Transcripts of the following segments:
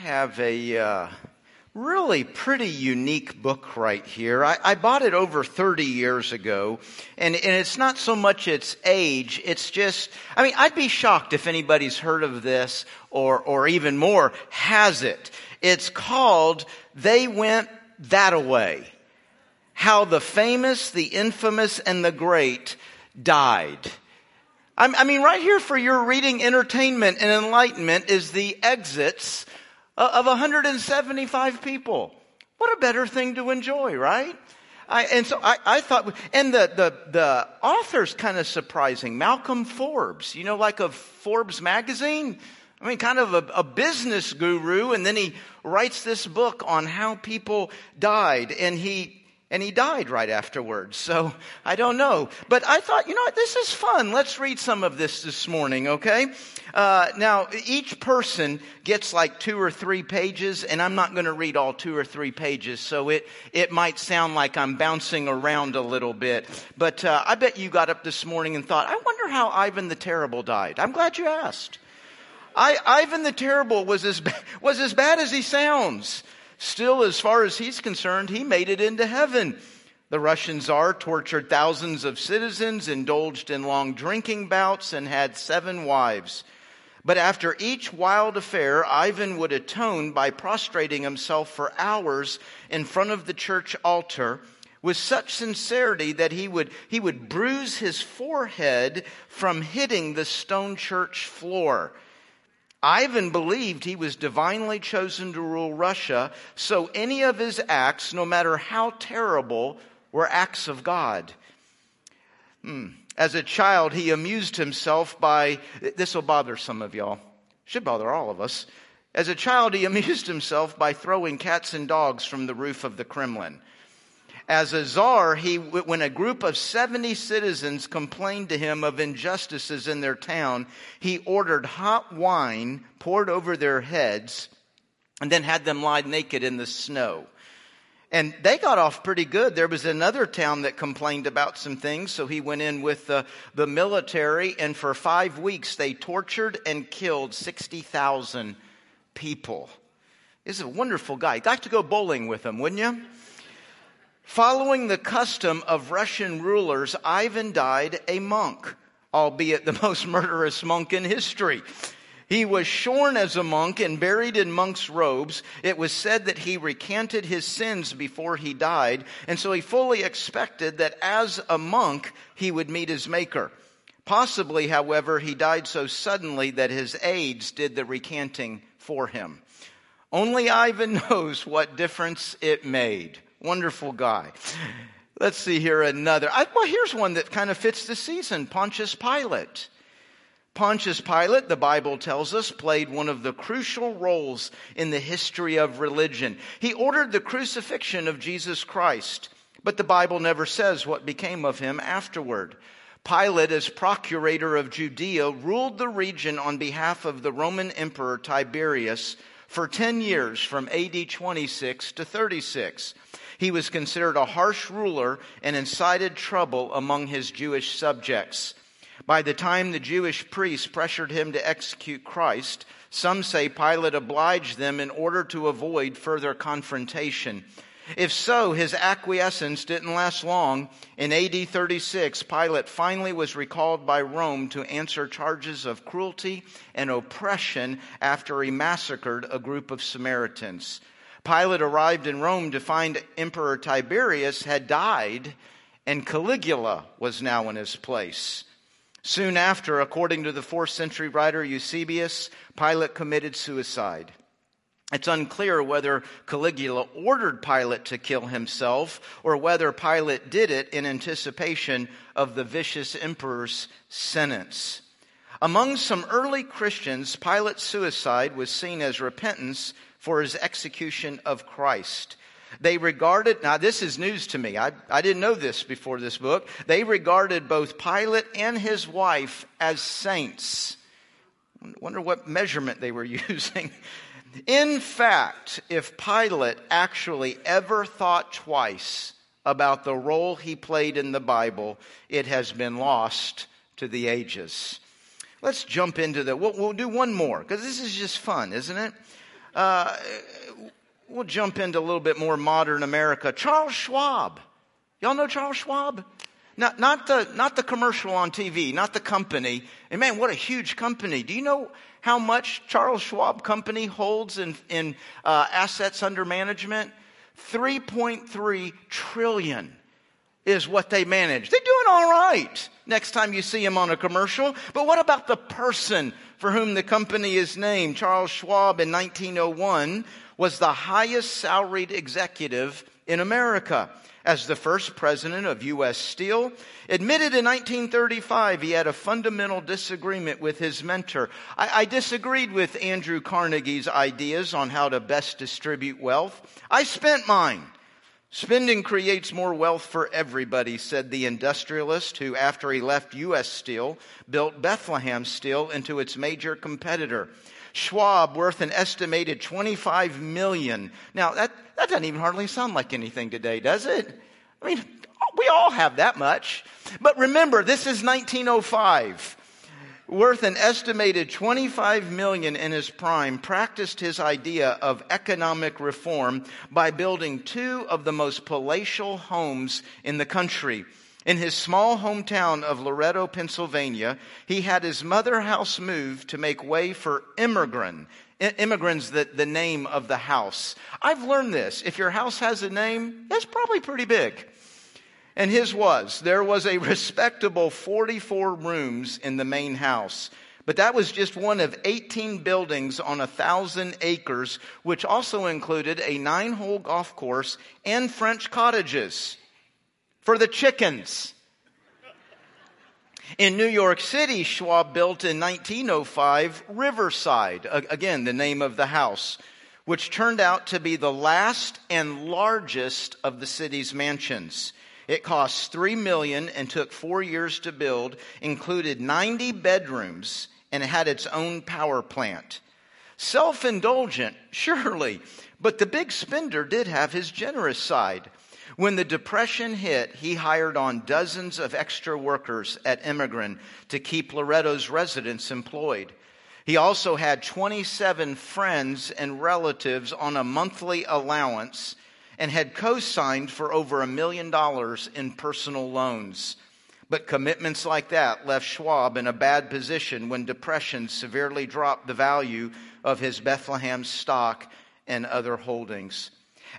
have a uh, really pretty unique book right here. I, I, bought it over 30 years ago, and, and it's not so much its age, it's just, I mean, I'd be shocked if anybody's heard of this or, or even more has it. It's called They Went That Away. How the famous, the infamous, and the great died. I mean, right here for your reading entertainment and enlightenment is the exits of 175 people. What a better thing to enjoy, right? I, and so I, I, thought, and the, the, the author's kind of surprising. Malcolm Forbes, you know, like of Forbes magazine. I mean, kind of a, a business guru. And then he writes this book on how people died. And he and he died right afterwards. So I don't know. But I thought, you know what, this is fun. Let's read some of this this morning, okay? Uh, now, each person gets like two or three pages, and I'm not going to read all two or three pages, so it, it might sound like I'm bouncing around a little bit. But uh, I bet you got up this morning and thought, I wonder how Ivan the Terrible died. I'm glad you asked. I, Ivan the Terrible was as, was as bad as he sounds. Still, as far as he's concerned, he made it into heaven. The Russian Tsar tortured thousands of citizens, indulged in long drinking bouts, and had seven wives. But after each wild affair, Ivan would atone by prostrating himself for hours in front of the church altar with such sincerity that he would, he would bruise his forehead from hitting the stone church floor. Ivan believed he was divinely chosen to rule Russia, so any of his acts, no matter how terrible, were acts of God. Hmm. As a child, he amused himself by, this will bother some of y'all, should bother all of us. As a child, he amused himself by throwing cats and dogs from the roof of the Kremlin. As a czar, he, when a group of 70 citizens complained to him of injustices in their town, he ordered hot wine poured over their heads and then had them lie naked in the snow. And they got off pretty good. There was another town that complained about some things, so he went in with the, the military, and for five weeks they tortured and killed 60,000 people. He's a wonderful guy. You'd like to go bowling with him, wouldn't you? Following the custom of Russian rulers, Ivan died a monk, albeit the most murderous monk in history. He was shorn as a monk and buried in monk's robes. It was said that he recanted his sins before he died, and so he fully expected that as a monk he would meet his maker. Possibly, however, he died so suddenly that his aides did the recanting for him. Only Ivan knows what difference it made. Wonderful guy. Let's see here another. I, well, here's one that kind of fits the season Pontius Pilate. Pontius Pilate, the Bible tells us, played one of the crucial roles in the history of religion. He ordered the crucifixion of Jesus Christ, but the Bible never says what became of him afterward. Pilate, as procurator of Judea, ruled the region on behalf of the Roman Emperor Tiberius for 10 years from AD 26 to 36. He was considered a harsh ruler and incited trouble among his Jewish subjects. By the time the Jewish priests pressured him to execute Christ, some say Pilate obliged them in order to avoid further confrontation. If so, his acquiescence didn't last long. In AD 36, Pilate finally was recalled by Rome to answer charges of cruelty and oppression after he massacred a group of Samaritans. Pilate arrived in Rome to find Emperor Tiberius had died and Caligula was now in his place. Soon after, according to the fourth century writer Eusebius, Pilate committed suicide. It's unclear whether Caligula ordered Pilate to kill himself or whether Pilate did it in anticipation of the vicious emperor's sentence. Among some early Christians, Pilate's suicide was seen as repentance for his execution of Christ. They regarded, now this is news to me. I, I didn't know this before this book. They regarded both Pilate and his wife as saints. Wonder what measurement they were using. In fact, if Pilate actually ever thought twice about the role he played in the Bible, it has been lost to the ages. Let's jump into the, we'll, we'll do one more because this is just fun, isn't it? Uh, we'll jump into a little bit more modern America. Charles Schwab. Y'all know Charles Schwab? Not, not, the, not the commercial on TV, not the company. And man, what a huge company. Do you know how much Charles Schwab Company holds in, in uh, assets under management? 3.3 trillion is what they manage. They're doing all right next time you see them on a commercial. But what about the person for whom the company is named? Charles Schwab in 1901 was the highest salaried executive in America as the first president of U.S. Steel, admitted in 1935 he had a fundamental disagreement with his mentor. I, I, disagreed with Andrew Carnegie's ideas on how to best distribute wealth. I spent mine. Spending creates more wealth for everybody, said the industrialist who, after he left U.S. Steel, built Bethlehem Steel into its major competitor. Schwab worth an estimated 25 million. Now that, that doesn't even hardly sound like anything today, does it? I mean, we all have that much. But remember, this is 1905. Worth an estimated 25 million in his prime, practiced his idea of economic reform by building two of the most palatial homes in the country. In his small hometown of Loretto, Pennsylvania, he had his mother house moved to make way for Immergrün. Immergrün's the, the name of the house. I've learned this. If your house has a name, it's probably pretty big. And his was. There was a respectable 44 rooms in the main house. But that was just one of 18 buildings on a thousand acres, which also included a nine hole golf course and French cottages for the chickens. In New York City, Schwab built in 1905 Riverside, again, the name of the house, which turned out to be the last and largest of the city's mansions. It cost 3 million and took 4 years to build, included 90 bedrooms, and it had its own power plant. Self-indulgent, surely, but the big spender did have his generous side. When the Depression hit, he hired on dozens of extra workers at Immergrün to keep Loretto's residents employed. He also had 27 friends and relatives on a monthly allowance and had co-signed for over a million dollars in personal loans. But commitments like that left Schwab in a bad position when depression severely dropped the value of his Bethlehem stock and other holdings.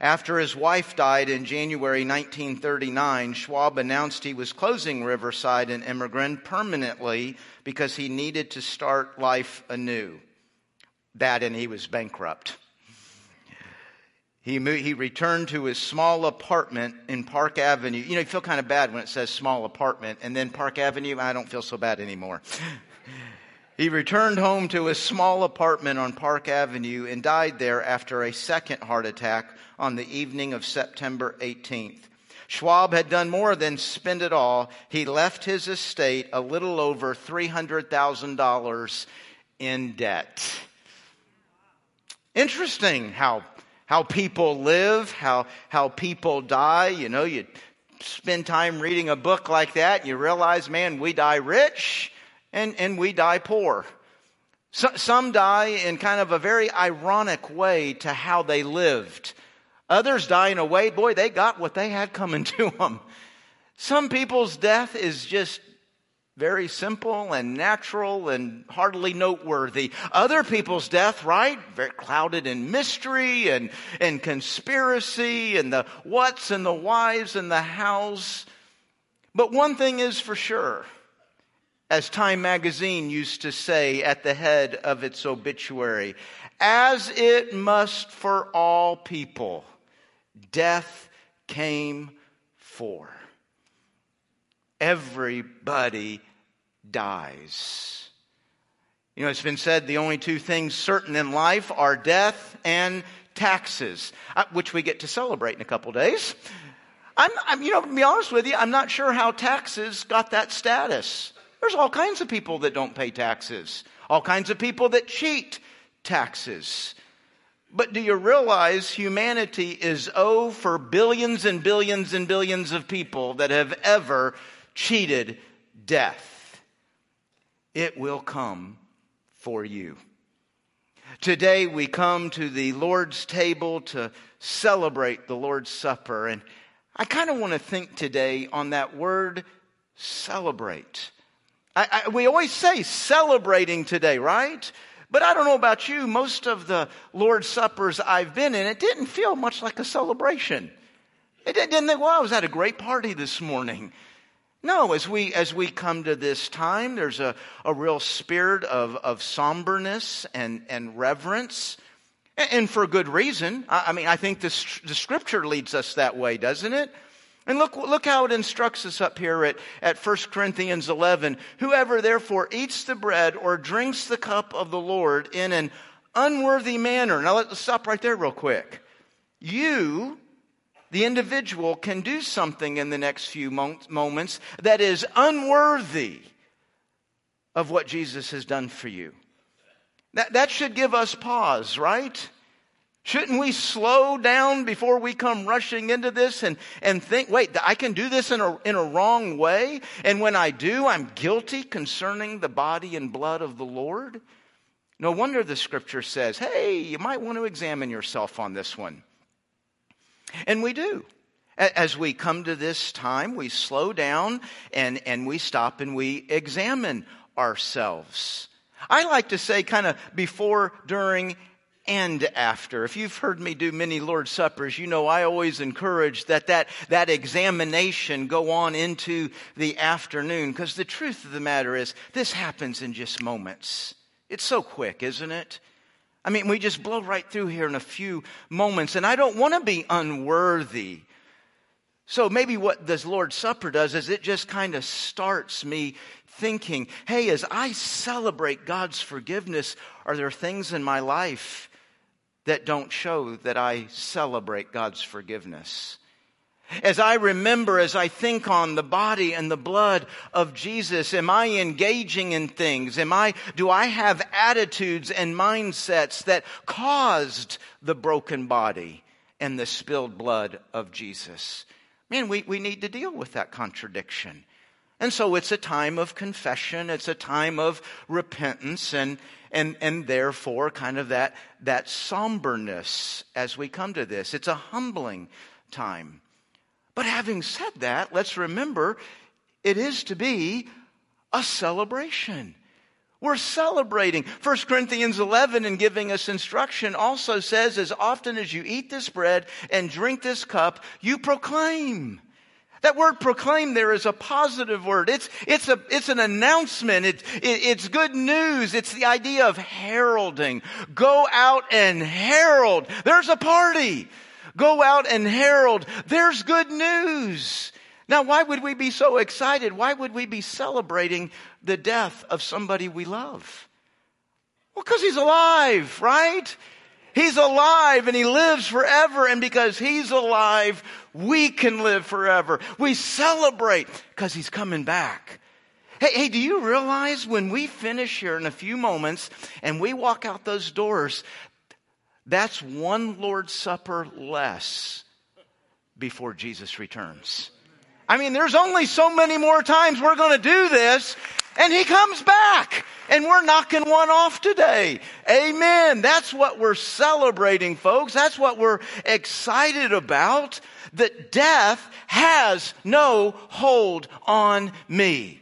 After his wife died in January 1939, Schwab announced he was closing Riverside and Immergrün permanently because he needed to start life anew. That and he was bankrupt. He, moved, he returned to his small apartment in Park Avenue. You know, you feel kind of bad when it says small apartment, and then Park Avenue, I don't feel so bad anymore. He returned home to his small apartment on Park Avenue and died there after a second heart attack on the evening of September 18th. Schwab had done more than spend it all. He left his estate a little over $300,000 in debt. Interesting how, how people live, how, how people die. You know, you spend time reading a book like that, you realize, man, we die rich and, and we die poor. So, some die in kind of a very ironic way to how they lived. Others die in a way, boy, they got what they had coming to them. Some people's death is just very simple and natural and hardly noteworthy. Other people's death, right? Very clouded in mystery and, and conspiracy and the what's and the whys and the hows. But one thing is for sure as Time magazine used to say at the head of its obituary, as it must for all people, death came for. Everybody dies. You know, it's been said the only two things certain in life are death and taxes, uh, which we get to celebrate in a couple days. I'm, I'm, you know, to be honest with you, I'm not sure how taxes got that status. There's all kinds of people that don't pay taxes, all kinds of people that cheat taxes. But do you realize humanity is owed for billions and billions and billions of people that have ever cheated death? It will come for you. Today we come to the Lord's table to celebrate the Lord's Supper. And I kind of want to think today on that word celebrate. I, I, we always say celebrating today, right? But I don't know about you, most of the Lord's Suppers I've been in, it didn't feel much like a celebration. It didn't think, well, I was at a great party this morning. No, as we, as we come to this time, there's a, a real spirit of, of somberness and, and reverence. And, and for good reason. I, I mean, I think this, the scripture leads us that way, doesn't it? And look, look how it instructs us up here at, at 1 Corinthians 11. Whoever therefore eats the bread or drinks the cup of the Lord in an unworthy manner. Now let's stop right there real quick. You, the individual, can do something in the next few moments that is unworthy of what Jesus has done for you. That, that should give us pause, right? Shouldn't we slow down before we come rushing into this and, and think, wait, I can do this in a, in a wrong way? And when I do, I'm guilty concerning the body and blood of the Lord? No wonder the scripture says, hey, you might want to examine yourself on this one. And we do. As we come to this time, we slow down and, and we stop and we examine ourselves. I like to say kind of before, during, and after. If you've heard me do many Lord's Suppers, you know I always encourage that that, that examination go on into the afternoon because the truth of the matter is this happens in just moments. It's so quick, isn't it? I mean, we just blow right through here in a few moments and I don't want to be unworthy. So maybe what this Lord's Supper does is it just kind of starts me thinking, hey, as I celebrate God's forgiveness, are there things in my life that don't show that I celebrate God's forgiveness. As I remember, as I think on the body and the blood of Jesus, am I engaging in things? Am I, do I have attitudes and mindsets that caused the broken body and the spilled blood of Jesus? Man, we, we need to deal with that contradiction. And so it's a time of confession. It's a time of repentance. And, and, and therefore kind of that, that somberness as we come to this. It's a humbling time. But having said that, let's remember it is to be a celebration. We're celebrating. 1 Corinthians 11 in giving us instruction also says, as often as you eat this bread and drink this cup, you proclaim that word proclaim there is a positive word. It's, it's, a, it's an announcement. It, it, it's good news. It's the idea of heralding. Go out and herald. There's a party. Go out and herald. There's good news. Now, why would we be so excited? Why would we be celebrating the death of somebody we love? Well, because he's alive, right? He's alive and he lives forever. And because he's alive, we can live forever. We celebrate because he's coming back. Hey, hey, do you realize when we finish here in a few moments and we walk out those doors, that's one Lord's Supper less before Jesus returns. I mean, there's only so many more times we're going to do this and he comes back and we're knocking one off today. Amen. That's what we're celebrating, folks. That's what we're excited about. That death has no hold on me.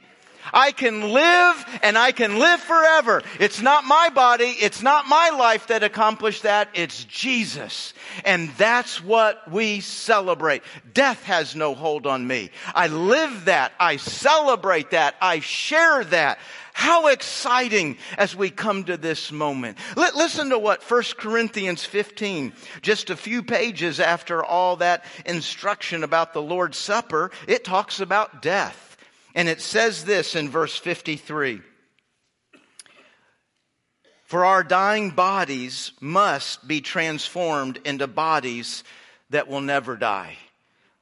I can live and I can live forever. It's not my body. It's not my life that accomplished that. It's Jesus. And that's what we celebrate. Death has no hold on me. I live that. I celebrate that. I share that. How exciting as we come to this moment. L- listen to what 1 Corinthians 15, just a few pages after all that instruction about the Lord's Supper, it talks about death. And it says this in verse 53 For our dying bodies must be transformed into bodies that will never die.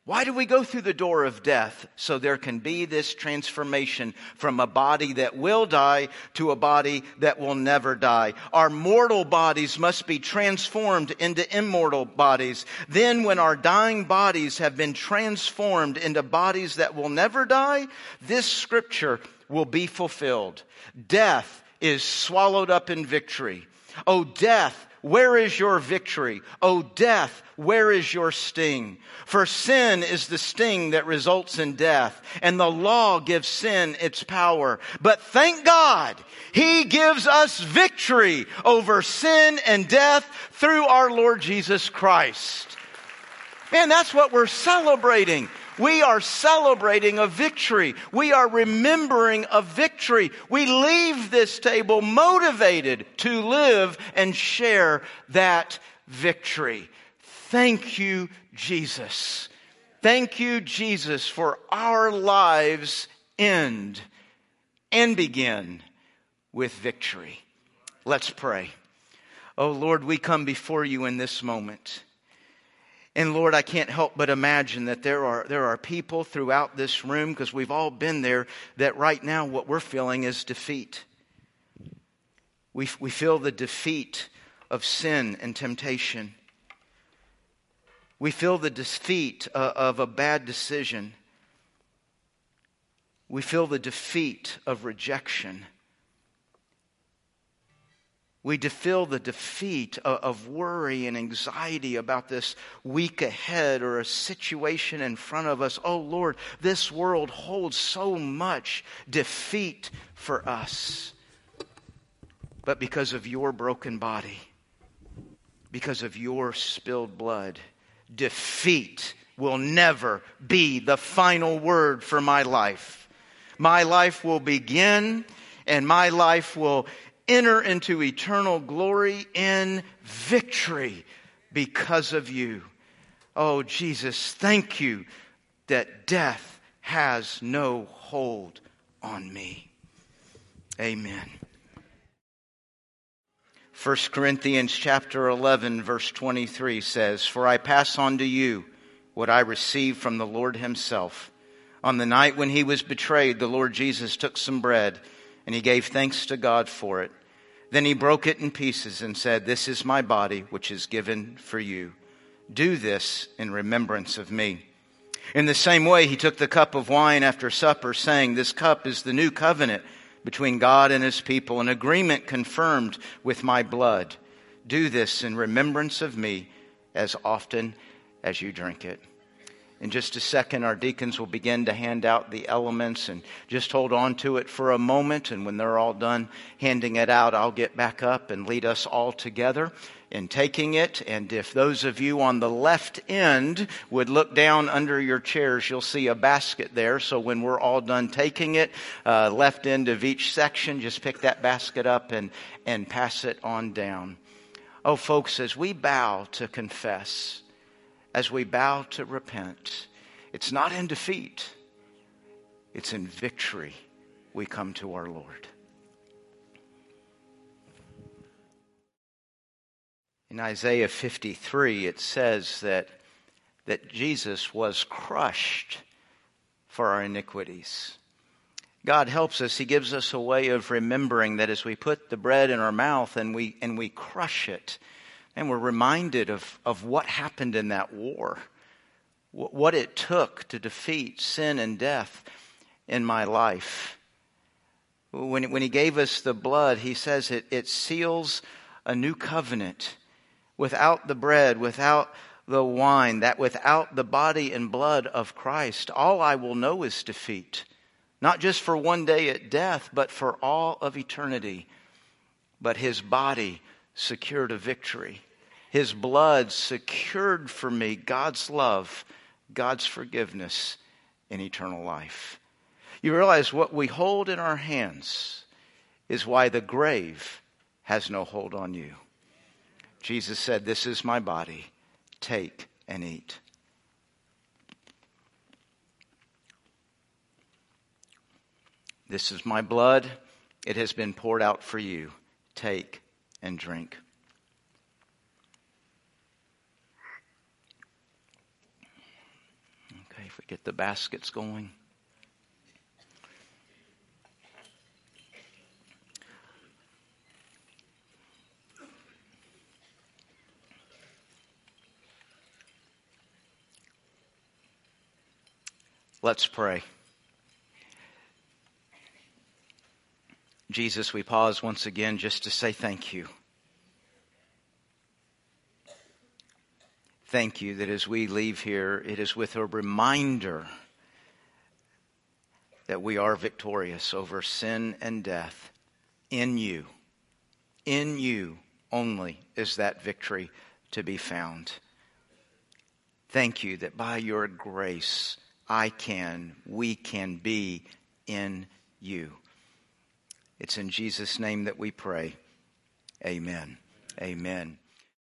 Why do we go through the door of death? So there can be this transformation from a body that will die to a body that will never die. Our mortal bodies must be transformed into immortal bodies. Then when our dying bodies have been transformed into bodies that will never die, this scripture will be fulfilled. Death is swallowed up in victory. O death, where is your victory? O death, where is your sting? For sin is the sting that results in death, and the law gives sin its power. But thank God, He gives us victory over sin and death through our Lord Jesus Christ. Man, that's what we're celebrating. We are celebrating a victory. We are remembering a victory. We leave this table motivated to live and share that victory. Thank you, Jesus. Thank you, Jesus, for our lives end and begin with victory. Let's pray. Oh Lord, we come before you in this moment. And Lord, I can't help but imagine that there are, there are people throughout this room, because we've all been there, that right now what we're feeling is defeat. We, we feel the defeat of sin and temptation. We feel the defeat of, of a bad decision. We feel the defeat of rejection we feel the defeat of, of, worry and anxiety about this week ahead or a situation in front of us. Oh Lord, this world holds so much defeat for us. But because of your broken body, because of your spilled blood, defeat will never be the final word for my life. My life will begin and my life will enter into eternal glory in victory because of you. Oh, Jesus, thank you that death has no hold on me. Amen. 1 Corinthians chapter 11 verse 23 says, For I pass on to you what I received from the Lord himself. On the night when he was betrayed, the Lord Jesus took some bread and he gave thanks to God for it. Then he broke it in pieces and said, This is my body, which is given for you. Do this in remembrance of me. In the same way, he took the cup of wine after supper, saying, This cup is the new covenant between God and his people, an agreement confirmed with my blood. Do this in remembrance of me as often as you drink it. In just a second, our deacons will begin to hand out the elements and just hold on to it for a moment. And when they're all done handing it out, I'll get back up and lead us all together in taking it. And if those of you on the left end would look down under your chairs, you'll see a basket there. So when we're all done taking it, uh, left end of each section, just pick that basket up and, and pass it on down. Oh, folks, as we bow to confess, as we bow to repent, it's not in defeat, it's in victory we come to our Lord. In Isaiah 53, it says that, that Jesus was crushed for our iniquities. God helps us. He gives us a way of remembering that as we put the bread in our mouth and we, and we crush it, and we're reminded of, of what happened in that war, what it took to defeat sin and death in my life. When, when he gave us the blood, he says it, it seals a new covenant without the bread, without the wine, that without the body and blood of Christ, all I will know is defeat. Not just for one day at death, but for all of eternity. But his body secured a victory. His blood secured for me God's love, God's forgiveness, and eternal life. You realize what we hold in our hands is why the grave has no hold on you. Jesus said, This is my body. Take and eat. This is my blood. It has been poured out for you. Take and drink. Okay, if we get the baskets going. Let's pray. Jesus, we pause once again just to say thank you. Thank you that as we leave here, it is with a reminder that we are victorious over sin and death in you. In you only is that victory to be found. Thank you that by your grace, I can, we can be in you. It's in Jesus' name that we pray. Amen. Amen.